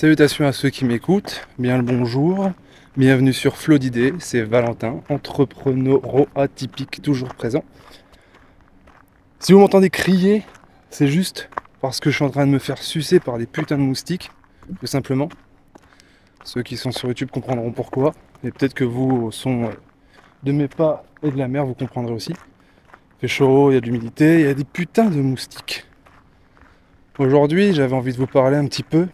Salutations à ceux qui m'écoutent, bien le bonjour, bienvenue sur Flow d'idées, c'est Valentin, entrepreneur atypique, toujours présent. Si vous m'entendez crier, c'est juste parce que je suis en train de me faire sucer par des putains de moustiques, tout simplement. Ceux qui sont sur YouTube comprendront pourquoi, et peut-être que vous, au son de mes pas et de la mer, vous comprendrez aussi. Il fait chaud, il y a de l'humidité, il y a des putains de moustiques. Aujourd'hui, j'avais envie de vous parler un petit peu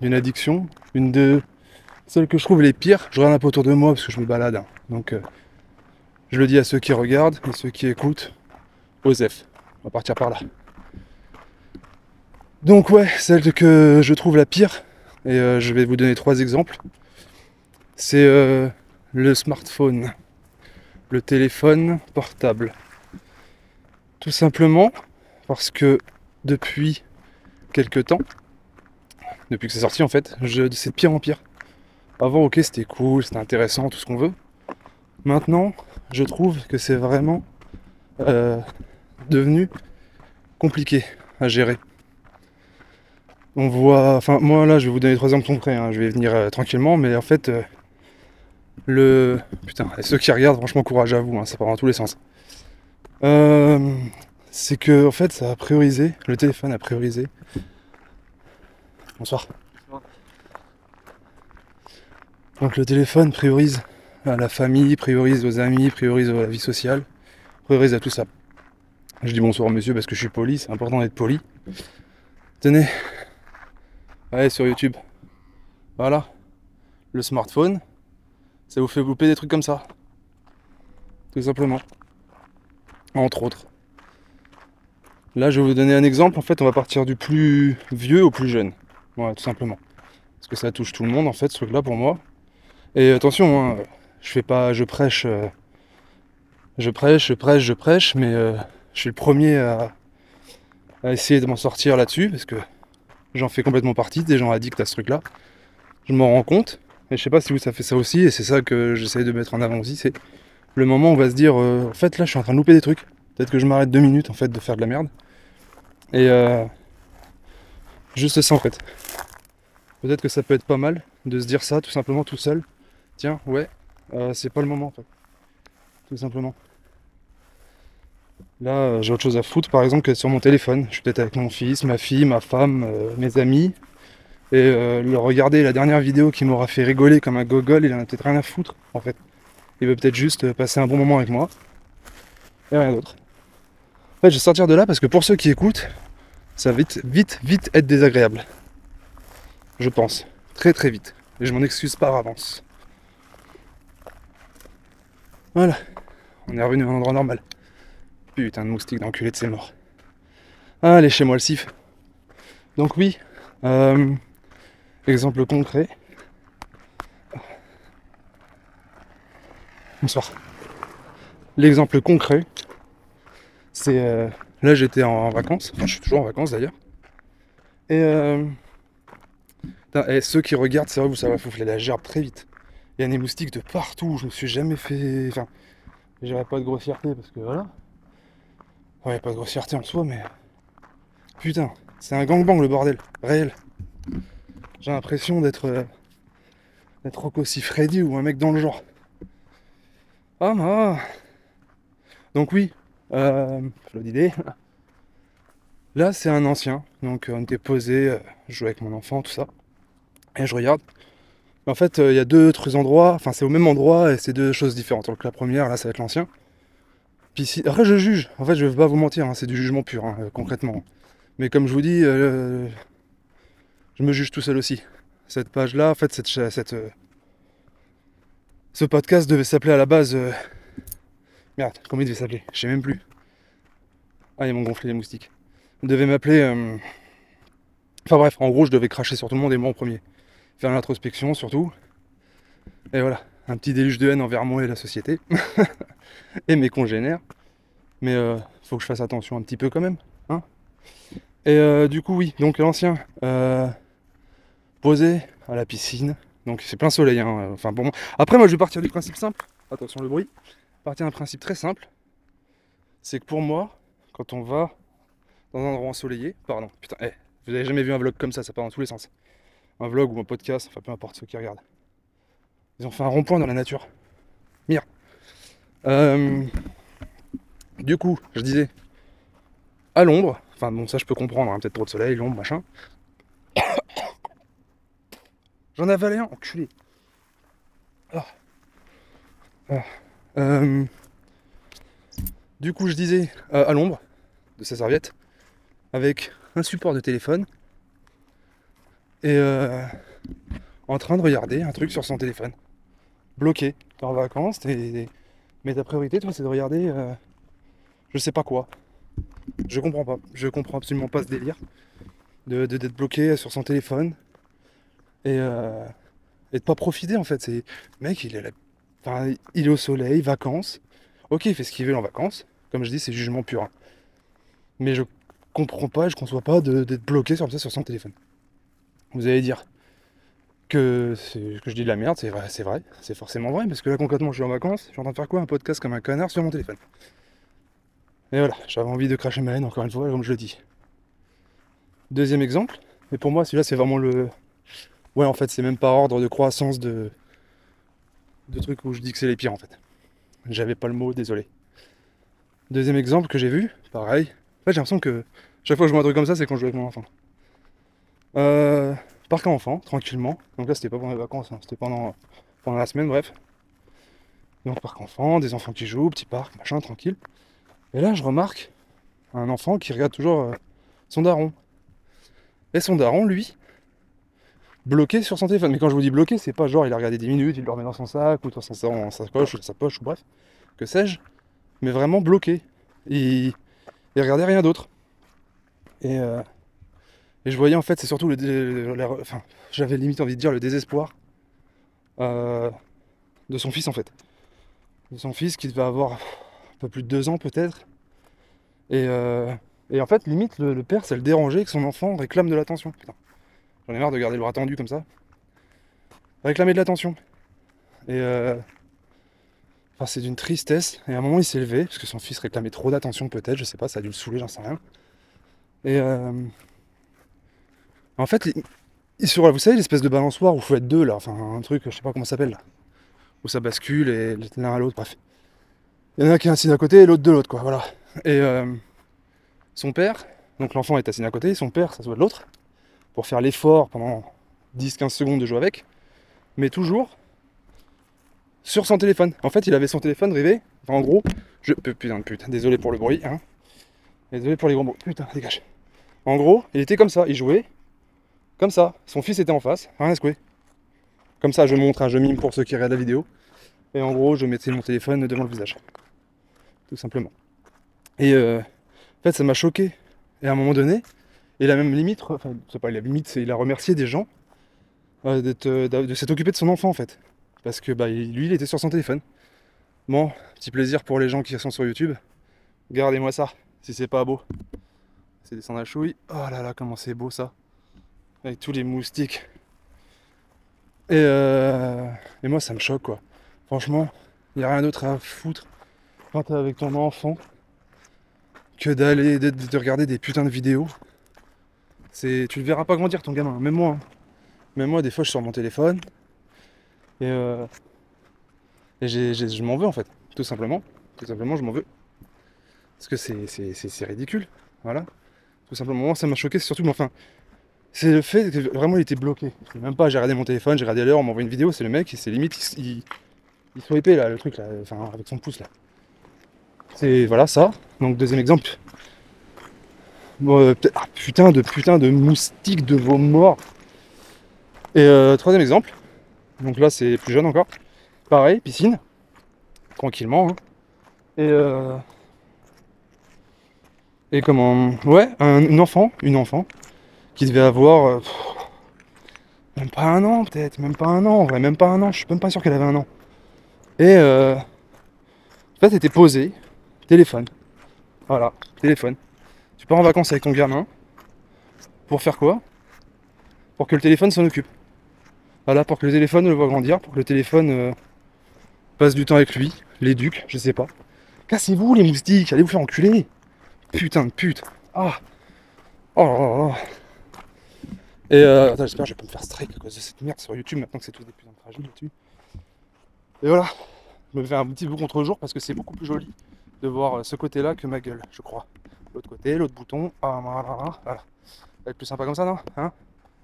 d'une addiction, une de celles que je trouve les pires. Je regarde un peu autour de moi parce que je me balade. hein. Donc euh, je le dis à ceux qui regardent et ceux qui écoutent. Osef. On va partir par là. Donc ouais, celle que je trouve la pire, et euh, je vais vous donner trois exemples. C'est euh, le smartphone, le téléphone portable. Tout simplement parce que depuis quelques temps, depuis que c'est sorti en fait, c'est de pire en pire. Avant, ok, c'était cool, c'était intéressant, tout ce qu'on veut. Maintenant, je trouve que c'est vraiment euh, devenu compliqué à gérer. On voit, enfin, moi là, je vais vous donner trois exemples concrets, hein, je vais venir euh, tranquillement, mais en fait, euh, le. Putain, ceux qui regardent, franchement, courage à vous, hein, ça part dans tous les sens. C'est que, en fait, ça a priorisé, le téléphone a priorisé. Bonsoir. Donc le téléphone priorise à la famille, priorise aux amis, priorise à la vie sociale, priorise à tout ça. Je dis bonsoir monsieur parce que je suis poli, c'est important d'être poli. Tenez, allez sur YouTube. Voilà, le smartphone, ça vous fait louper des trucs comme ça. Tout simplement. Entre autres. Là, je vais vous donner un exemple. En fait, on va partir du plus vieux au plus jeune. Tout simplement. Parce que ça touche tout le monde, en fait, ce truc-là, pour moi. Et attention, hein, je fais pas, je prêche, euh, je prêche, je prêche, je prêche, mais euh, je suis le premier à, essayer de m'en sortir là-dessus, parce que j'en fais complètement partie, des gens addicts à ce truc-là. Je m'en rends compte, et je sais pas si vous ça fait ça aussi, et c'est ça que j'essaie de mettre en avant aussi, c'est le moment où on va se dire, euh, en fait là je suis en train de louper des trucs, peut-être que je m'arrête deux minutes en fait de faire de la merde, et euh, juste ça en fait. Peut-être que ça peut être pas mal de se dire ça tout simplement tout seul. Tiens, ouais, euh, c'est pas le moment en fait. Tout simplement. Là, euh, j'ai autre chose à foutre par exemple que sur mon téléphone. Je suis peut-être avec mon fils, ma fille, ma femme, euh, mes amis. Et le regarder la dernière vidéo qui m'aura fait rigoler comme un gogol, il en a peut-être rien à foutre en fait. Il veut peut-être juste passer un bon moment avec moi. Et rien d'autre. En fait, je vais sortir de là parce que pour ceux qui écoutent, ça va vite, vite, vite être désagréable. Je pense. Très très vite. Et je m'en excuse par avance. Voilà. On est revenu à un endroit normal. Putain de moustique d'enculé de ses morts. Allez, chez moi le sif. Donc oui. euh, exemple concret. Bonsoir. L'exemple concret, c'est... euh, là j'étais en vacances. Enfin je suis toujours en vacances d'ailleurs. Et... euh, et ceux qui regardent, c'est vrai, vous ça va foufler la gerbe très vite. Il y a des moustiques de partout, je me suis jamais fait. Enfin, j'aurais pas de grossièreté parce que voilà. Ouais, pas de grossièreté en soi, mais. Putain, c'est un gangbang le bordel, réel. J'ai l'impression d'être. euh, d'être Rocco Freddy ou un mec dans le genre. Ah, ma. Donc, oui, euh. flot d'idées. Là, c'est un ancien, donc on était posé, euh, je jouais avec mon enfant, tout ça. Et je regarde. En fait, euh, il y a deux autres endroits, enfin c'est au même endroit et c'est deux choses différentes. Donc la première, là, ça va être l'ancien. Puis. Après, je juge. En fait, je vais pas vous mentir, hein, c'est du jugement pur, hein, euh, concrètement. Mais comme je vous dis, euh, je me juge tout seul aussi. Cette page-là, en fait, cette, ce podcast devait s'appeler à la base. Merde, comment il devait s'appeler? Je sais même plus. Ah, ils m'ont gonflé les moustiques. Il devait m'appeler. Enfin bref, en gros, je devais cracher sur tout le monde et moi en premier. Faire l'introspection surtout. Et voilà, un petit déluge de haine envers moi et la société. et mes congénères. Mais euh, faut que je fasse attention un petit peu quand même. Hein et euh, du coup, oui, donc l'ancien, euh, posé à la piscine. Donc c'est plein soleil. Hein. Enfin bon. Après, moi, je vais partir du principe simple. Attention le bruit. Partir d'un principe très simple. C'est que pour moi, quand on va dans un endroit ensoleillé, pardon, putain, eh, vous avez jamais vu un vlog comme ça, ça part dans tous les sens. Un vlog ou un podcast, enfin peu importe ceux qui regardent. Ils ont fait un rond-point dans la nature. Mire. Euh, du coup, je disais, à l'ombre, enfin bon ça je peux comprendre, hein, peut-être trop de soleil, l'ombre, machin. J'en avais un, enculé. Ah. Euh, du coup, je disais euh, à l'ombre de sa serviette, avec un support de téléphone, et euh, en train de regarder un truc sur son téléphone. Bloqué. T'es en vacances, mais ta priorité, toi, c'est de regarder je sais pas quoi. Je comprends pas. Je comprends absolument pas ce délire de d'être bloqué sur son téléphone et, euh, et de pas profiter en fait. Mec, il est enfin, il est au soleil, vacances. Ok, il fait ce qu'il veut en vacances. Comme je dis, c'est jugement pur. Hein. Mais je comprends pas, je conçois pas d'être bloqué sur ça sur son téléphone. Vous allez dire que, je dis de la merde, c'est vrai, c'est forcément vrai, parce que là concrètement je suis en vacances, je suis en train de faire quoi? Un podcast comme un connard sur mon téléphone. Et voilà, j'avais envie de cracher ma haine encore une fois, comme je le dis. Deuxième exemple, et pour moi celui-là c'est vraiment le, Ouais, en fait, c'est même pas ordre de croissance de, de trucs où je dis que c'est les pires en fait. J'avais pas le mot, désolé. Deuxième exemple que j'ai vu, pareil. En fait, j'ai l'impression que chaque fois que je vois un truc comme ça, c'est quand je joue avec mon enfant. Euh, parc à enfants, tranquillement. Donc là, c'était pas pendant les vacances, hein. c'était pendant, pendant la semaine, bref. Donc parc enfant, des enfants qui jouent, petit parc, machin, tranquille. Et là, je remarque un enfant qui regarde toujours euh, son daron. Et son daron, lui, bloqué sur son téléphone. Mais quand je vous dis bloqué, c'est pas genre il a regardé 10 minutes, il le remet dans son sac ou dans sa poche ou dans sa poche ou bref, que sais-je, mais vraiment bloqué. Il, il regardait rien d'autre. Et, euh, et, je voyais en fait, c'est surtout le, enfin, j'avais limite envie de dire le désespoir euh, de son fils en fait. De son fils qui devait avoir un peu plus de deux ans peut-être. Et, euh, et en fait, limite, le, père, ça le dérangeait que son enfant réclame de l'attention. J'en ai marre de garder le bras tendu comme ça. Réclamer de l'attention. Et euh... enfin, c'est d'une tristesse. Et à un moment, il s'est levé, parce que son fils réclamait trop d'attention, peut-être, je sais pas, ça a dû le saouler, j'en sais rien. Et euh... en fait, sur, vous savez, l'espèce de balançoire où il faut être deux, là, enfin, un truc, je sais pas comment ça s'appelle, là. Où ça bascule et l'un à l'autre, bref. Il y en a un qui est assis d'un côté et l'autre de l'autre, quoi, voilà. Et euh... son père, donc l'enfant est assis d'un côté, son père, ça se voit de l'autre pour faire l'effort pendant 10-15 secondes de jouer avec, mais toujours sur son téléphone. En fait, il avait son téléphone rêvé. en gros, je. Putain, putain, désolé pour le bruit, hein. Désolé pour les gros mots. Putain, dégage. En gros, il était comme ça, il jouait comme ça. Son fils était en face, rien à secouer. Comme ça, je montre, hein, je mime pour ceux qui regardent la vidéo. Et en gros, je mettais mon téléphone devant le visage. Tout simplement. Et euh, en fait, ça m'a choqué. Et à un moment donné, et la même limite, enfin, c'est pas la limite, c'est il a remercié des gens euh, euh, de s'être occupé de son enfant en fait. Parce que bah, lui, il était sur son téléphone. Bon, petit plaisir pour les gens qui sont sur YouTube. Regardez-moi ça, si c'est pas beau. C'est des à chouille. Oh là là, comment c'est beau ça. Avec tous les moustiques. Et, euh, et moi, ça me choque quoi. Franchement, il n'y a rien d'autre à foutre quand t'es avec ton enfant que d'aller de regarder des putains de vidéos tu le verras pas grandir ton gamin, même moi. Hein. Même moi, des fois, je sors mon téléphone et, euh, et je m'en veux en fait, tout simplement. Tout simplement, je m'en veux. Parce que c'est ridicule. Voilà. Tout simplement, moi, ça m'a choqué, c'est surtout, mais enfin, c'est le fait que vraiment il était bloqué. Même pas, j'ai regardé mon téléphone, j'ai regardé l'heure, on m'a envoyé une vidéo, c'est le mec, c'est limite, il, il, il là, le truc là, enfin, avec son pouce là. C'est voilà ça. Donc, deuxième exemple, euh, ah, putain de putain de moustiques de vos morts. Et euh, troisième exemple. Donc là c'est plus jeune encore. Pareil, piscine. Tranquillement. Hein. Et euh, et comment Ouais, un, enfant, une enfant qui devait avoir même pas un an peut-être, même pas un an, en vrai, même pas un an, je suis même pas sûr qu'elle avait un an. Et en fait, elle était posée, téléphone. Voilà, téléphone. Tu pars en vacances avec ton gamin. Pour faire quoi? Pour que le téléphone s'en occupe. Voilà, pour que le téléphone le voit grandir, pour que le téléphone euh, passe du temps avec lui, l'éduque, je sais pas. Cassez-vous les moustiques, allez vous faire enculer. Putain de pute. Ah. Oh là là. Et euh, attends, j'espère que je vais pas me faire strike à cause de cette merde sur YouTube maintenant que c'est tout des putains de tragiques là-dessus. Et voilà, je me fais un petit peu contre-jour parce que c'est beaucoup plus joli de voir euh, ce côté-là que ma gueule, je crois. L'autre côté, l'autre bouton, ah, voilà, voilà. Ça va être plus sympa comme ça, non? Hein?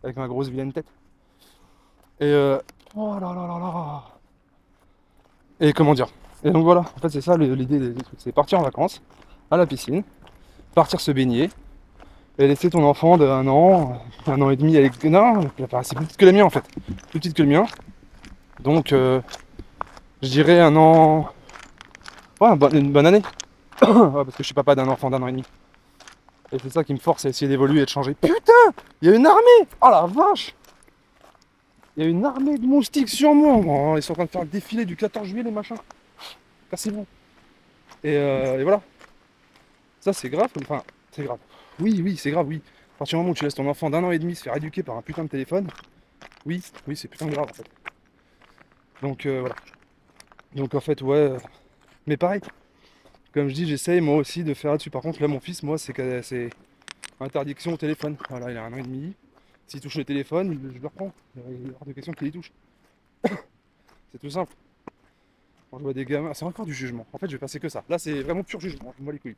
Avec ma grosse vilaine tête. Et euh, oh là là là là Et comment dire? Et donc voilà, en fait c'est ça l'idée des trucs, c'est partir en vacances, à la piscine, partir se baigner, laisser ton enfant de un an, un an et demi avec. Non, c'est plus petite que la mienne en fait. Plus petite que le mien. Donc euh, je dirais un an. Ouais, une bonne année. parce que je suis papa d'un enfant d'un an et demi. Et c'est ça qui me force à essayer d'évoluer et de changer. Putain Il y a une armée Oh la vache Il y a une armée de moustiques sur moi Ils sont en train de faire le défilé du 14 juillet, les machins. Cassez-vous. Et, euh, et voilà. Ça, c'est grave. Enfin, c'est grave. Oui, oui, c'est grave, oui. À partir du moment où tu laisses ton enfant d'un an et demi se faire éduquer par un putain de téléphone, oui, oui, c'est putain grave en fait. Donc euh, voilà. Donc en fait, ouais. Euh, mais pareil, comme je dis, j'essaye moi aussi de faire là-dessus. Par contre, là, mon fils, moi, c'est interdiction au téléphone. Voilà, il a un an et demi. S'il touche le téléphone, je le reprends. Il est hors de question qu'il y touche. c'est tout simple. Quand je vois des gamins, c'est encore du jugement. En fait, je vais passer que ça. Là, c'est vraiment pur jugement. Je me les couilles.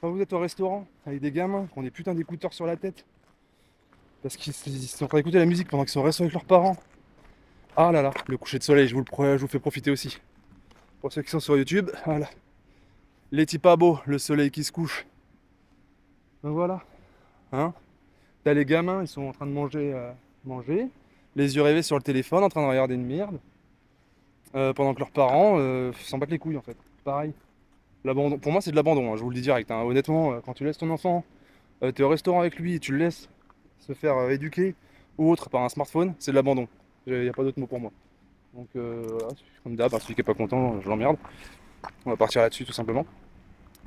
Quand vous êtes au restaurant avec des gamins qui ont des putains d'écouteurs sur la tête, parce qu'ils sont en train d'écouter la musique pendant qu'ils sont au restaurant avec leurs parents. Ah là là, le coucher de soleil, je vous, le, je vous fais profiter aussi. Pour ceux qui sont sur YouTube, voilà. Les petits pas beaux, le soleil qui se couche. Voilà. Hein? T'as les gamins, ils sont en train de manger, euh, manger, les yeux rêvés sur le téléphone, en train de regarder une merde. Euh, pendant que leurs parents euh, s'en battent les couilles en fait. Pareil. Pour moi, c'est de l'abandon, hein, je vous le dis direct. Hein. Honnêtement, euh, quand tu laisses ton enfant, euh, tu es au restaurant avec lui tu le laisses se faire euh, éduquer ou autre par un smartphone, c'est de l'abandon. Il n'y a pas d'autre mot pour moi. Donc, comme d'hab, celui qui n'est pas content, je l'emmerde. On va partir là-dessus tout simplement.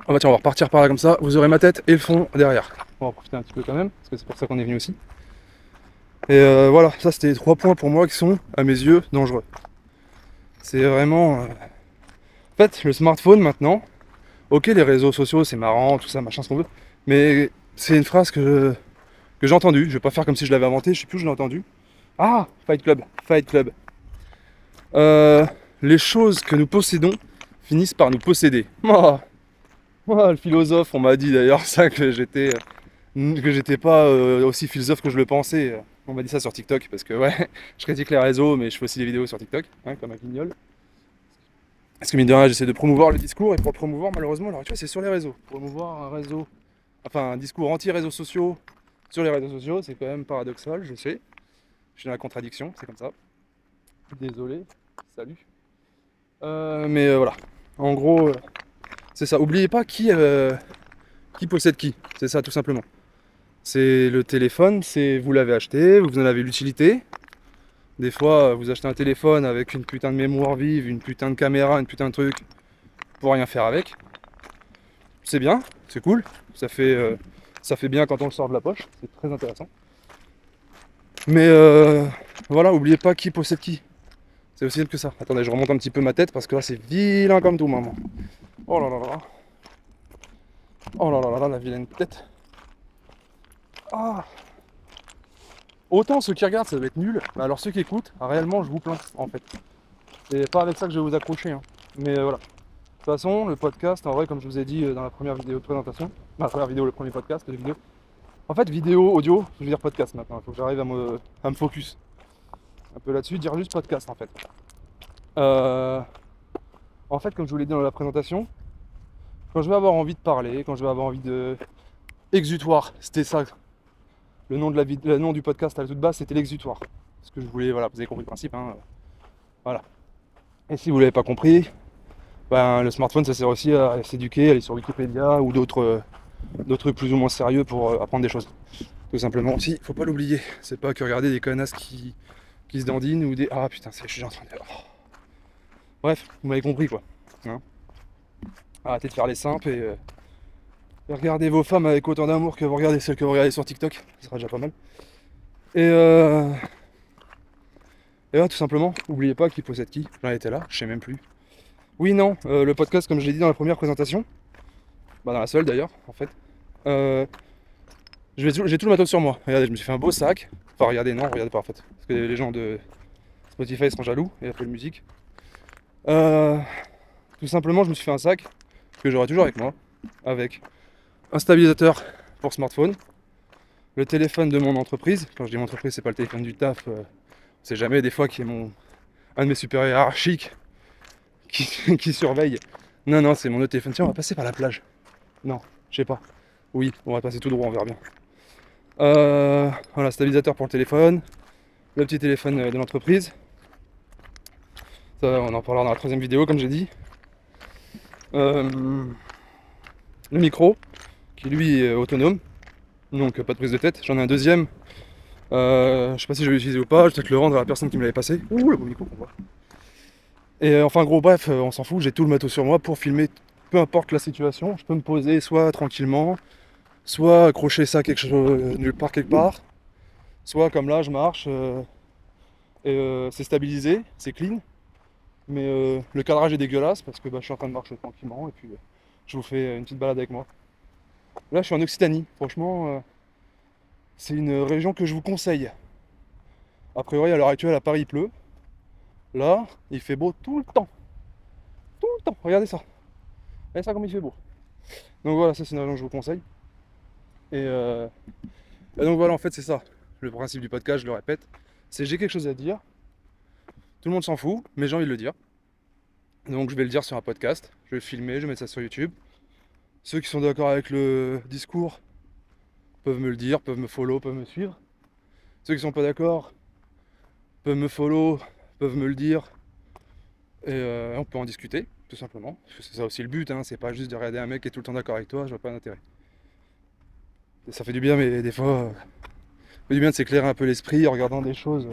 Ah bah tiens, on va repartir par là comme ça. Vous aurez ma tête et le fond derrière. On va profiter un petit peu quand même, parce que c'est pour ça qu'on est venu aussi. Et voilà, ça c'était les trois points pour moi qui sont, à mes yeux, dangereux. C'est vraiment. En fait, le smartphone maintenant, ok, les réseaux sociaux, c'est marrant, tout ça, machin, ce qu'on veut. Mais c'est une phrase que, j'ai entendue. Je vais pas faire comme si je l'avais inventée, je sais plus où je l'ai entendue. Ah, Fight Club, Fight Club. Euh, les choses que nous possédons finissent par nous posséder. Oh, oh le philosophe, on m'a dit d'ailleurs ça que j'étais que pas euh, aussi philosophe que je le pensais. On m'a dit ça sur TikTok parce que ouais, je critique les réseaux, mais je fais aussi des vidéos sur TikTok, hein, comme un guignol. Parce que mine de rien, j'essaie de promouvoir le discours et pour le promouvoir, malheureusement, alors c'est sur les réseaux. Promouvoir un réseau, enfin un discours anti-réseaux sociaux sur les réseaux sociaux, c'est quand même paradoxal, je sais. Je suis dans la contradiction, c'est comme ça. Désolé, salut. Euh, mais euh, voilà, en gros, euh, c'est ça. Oubliez pas qui, qui possède qui, c'est ça tout simplement. C'est le téléphone, c'est vous l'avez acheté, vous en avez l'utilité, des fois, vous achetez un téléphone avec une putain de mémoire vive, une putain de caméra, une putain de truc, pour rien faire avec. C'est bien, c'est cool, ça fait, euh, ça fait bien quand on le sort de la poche, c'est très intéressant. Mais euh, voilà, oubliez pas qui possède qui. C'est aussi simple que ça. Attendez, je remonte un petit peu ma tête parce que là c'est vilain comme tout, maman. Oh là là là. Oh là là là là, la vilaine tête. Ah Autant ceux qui regardent, ça va être nul. alors ceux qui écoutent, réellement, je vous plains, en fait. C'est pas avec ça que je vais vous accrocher. Hein. Mais euh, voilà. De toute façon, le podcast, en vrai, comme je vous ai dit euh, dans la première vidéo de présentation, la première vidéo, le premier podcast, la vidéo. En fait, vidéo, audio, je veux dire podcast maintenant. Il faut que j'arrive à me, à me focus un peu là-dessus, dire juste podcast en fait. Euh, en fait, comme je vous l'ai dit dans la présentation, quand je vais avoir envie de parler, quand je vais avoir envie de exutoire, c'était ça le nom, du podcast à la toute base, c'était l'exutoire. Ce que je voulais, voilà, vous avez compris le principe. Hein, voilà. Et si vous ne l'avez pas compris, ben, le smartphone, ça sert aussi à, s'éduquer, aller sur Wikipédia ou d'autres d'autres plus ou moins sérieux pour euh, apprendre des choses. Tout simplement. Si, faut pas l'oublier. C'est pas que regarder des connasses qui, qui se dandinent ou des. Ah putain, je suis en train de. Oh. Bref, vous m'avez compris quoi. Hein Arrêtez de faire les simples et. Euh, regardez vos femmes avec autant d'amour que vous regardez celles que vous regardez sur TikTok, ce sera déjà pas mal. Et euh... Tout simplement, n'oubliez pas qui possède qui? J'en étais là, je sais même plus. Oui, non, euh, le podcast, comme je l'ai dit dans la première présentation, bah dans la seule d'ailleurs, en fait, euh, j'ai tout le matos sur moi. Regardez, je me suis fait un beau sac. Enfin, regardez, non, regardez pas en fait. Parce que les gens de Spotify seront jaloux et Apple Music. Euh, tout simplement, je me suis fait un sac que j'aurai toujours avec moi, avec un stabilisateur pour smartphone, le téléphone de mon entreprise. Quand je dis mon entreprise, c'est pas le téléphone du taf. Euh, c'est jamais des fois qui est mon un de mes supérieurs hiérarchiques qui, surveille. Non, non, c'est mon autre téléphone. Tiens, on va passer par la plage. Non, je sais pas. Oui, on va passer tout droit, on verra bien. Euh, voilà, stabilisateur pour le téléphone, le petit téléphone euh, de l'entreprise. On en parlera dans la troisième vidéo, comme j'ai dit. Le micro, lui est autonome, donc pas de prise de tête. J'en ai un deuxième. je sais pas si je vais l'utiliser ou pas, je vais peut-être le rendre à la personne qui me l'avait passé. Ouh, le beau micro qu'on voit. Et enfin, gros, bref, on s'en fout, j'ai tout le matos sur moi pour filmer peu importe la situation. Je peux me poser soit tranquillement, soit accrocher ça quelque chose nulle part quelque part, soit comme là je marche euh, et euh, c'est stabilisé, c'est clean, mais euh, le cadrage est dégueulasse parce que bah, je suis en train de marcher tranquillement et puis je vous fais une petite balade avec moi. Là je suis en Occitanie, franchement c'est une région que je vous conseille. A priori à l'heure actuelle à Paris il pleut. Là il fait beau tout le temps. Tout le temps, regardez ça. Regardez ça comme il fait beau. Donc voilà, ça c'est une région que je vous conseille. Euh, et, donc voilà, en fait, c'est ça. Le principe du podcast, je le répète, c'est j'ai quelque chose à dire. Tout le monde s'en fout, mais j'ai envie de le dire. Donc je vais le dire sur un podcast, je vais le filmer, je vais mettre ça sur YouTube. Ceux qui sont d'accord avec le discours peuvent me le dire, peuvent me follow, peuvent me suivre. Ceux qui sont pas d'accord peuvent me follow, peuvent me le dire. Et euh, on peut en discuter, tout simplement. C'est ça aussi le but, hein. c'est pas juste de regarder un mec qui est tout le temps d'accord avec toi, je vois pas d'intérêt ça fait du bien, mais des fois, ça fait du bien de s'éclairer un peu l'esprit en regardant des choses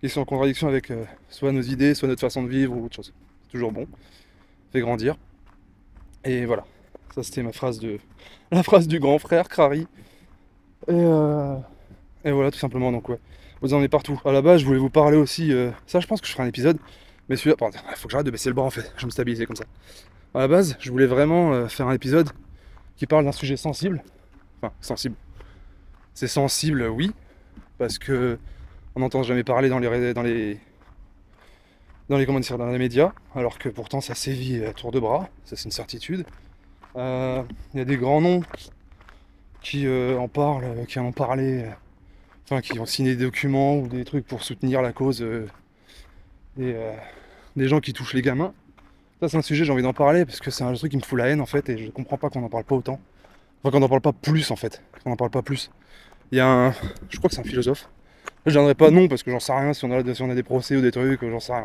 qui sont en contradiction avec euh, soit nos idées, soit notre façon de vivre ou autre chose. C'est toujours bon, fait grandir. Et voilà, ça c'était ma phrase de la phrase du grand frère Crary. Et, euh, et voilà, tout simplement. Donc ouais, vous en êtes partout. À la base, je voulais vous parler aussi. Euh, ça, je pense que je ferai un épisode. Mais celui-là, il faut que j'arrête de baisser le bras en fait. Je me stabiliser comme ça. À la base, je voulais vraiment faire un épisode qui parle d'un sujet sensible sensible. C'est sensible, oui, parce que on n'entend jamais parler dans les dans dans les dans les médias, alors que pourtant ça sévit à tour de bras, ça c'est une certitude. Euh, il y a des grands noms qui euh, en parlent, qui en ont parlé, enfin qui ont signé des documents ou des trucs pour soutenir la cause euh, des, gens qui touchent les gamins. Ça c'est un sujet j'ai envie d'en parler parce que c'est un truc qui me fout la haine en fait et je comprends pas qu'on n'en parle pas autant. Enfin, qu'on n'en parle pas plus en fait. Qu'on n'en parle pas plus. Il y a un. Je crois que c'est un philosophe. Je ne donnerai pas nom parce que j'en sais rien si on, a, des procès ou des trucs, j'en sais rien.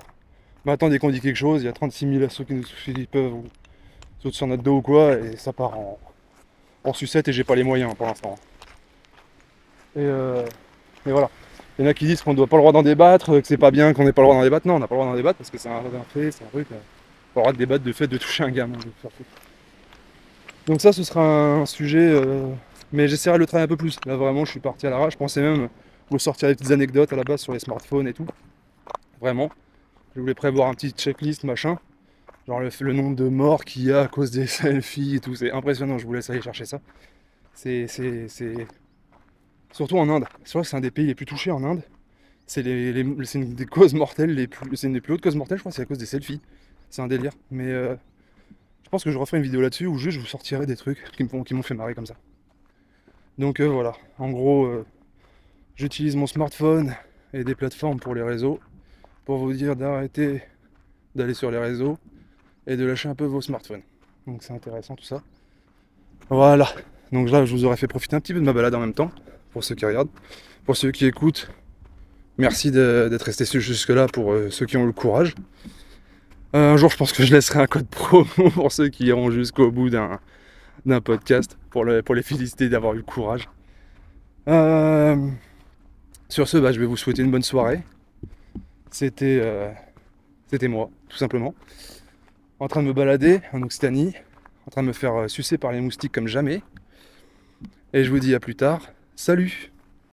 Mais attends, dès qu'on dit quelque chose, il y a 36 000 assauts qui nous peuvent ou sautent sur notre dos ou quoi, et ça part en, en sucette et j'ai pas les moyens pour l'instant. Et, euh, voilà. Il y en a qui disent qu'on ne doit pas le droit d'en débattre, que c'est pas bien qu'on n'ait pas le droit d'en débattre. Non, on n'a pas le droit d'en débattre parce que c'est un, fait, c'est un truc. Euh, on pas le droit de débattre de fait de toucher un gamin. Donc ça, ce sera un sujet, euh, mais j'essaierai de le travailler un peu plus. Là, vraiment, je suis parti à l'arrache. Je pensais même vous sortir des petites anecdotes à la base sur les smartphones et tout. Vraiment. Je voulais prévoir un petit checklist, machin. Genre le, nombre de morts qu'il y a à cause des selfies et tout. C'est impressionnant, je vous laisse aller chercher ça. C'est... Surtout en Inde. C'est vrai que c'est un des pays les plus touchés en Inde. C'est une des causes mortelles les plus... C'est une des plus hautes causes mortelles, je crois, c'est à cause des selfies. C'est un délire. Mais... Euh, je pense que je referai une vidéo là-dessus où juste je vous sortirai des trucs qui m'ont fait marrer comme ça. Donc euh, voilà, en gros, euh, j'utilise mon smartphone et des plateformes pour les réseaux pour vous dire d'arrêter d'aller sur les réseaux et de lâcher un peu vos smartphones. Donc c'est intéressant tout ça. Voilà, donc là je vous aurais fait profiter un petit peu de ma balade en même temps, pour ceux qui regardent. Pour ceux qui écoutent, merci d'être resté jusque là pour euh, ceux qui ont le courage. Un jour, je pense que je laisserai un code promo pour ceux qui iront jusqu'au bout d'un, podcast, pour, pour les féliciter d'avoir eu le courage. Euh, sur ce, bah, je vais vous souhaiter une bonne soirée. C'était, euh, c'était moi, tout simplement. En train de me balader en Occitanie, en train de me faire euh, sucer par les moustiques comme jamais. Et je vous dis à plus tard. Salut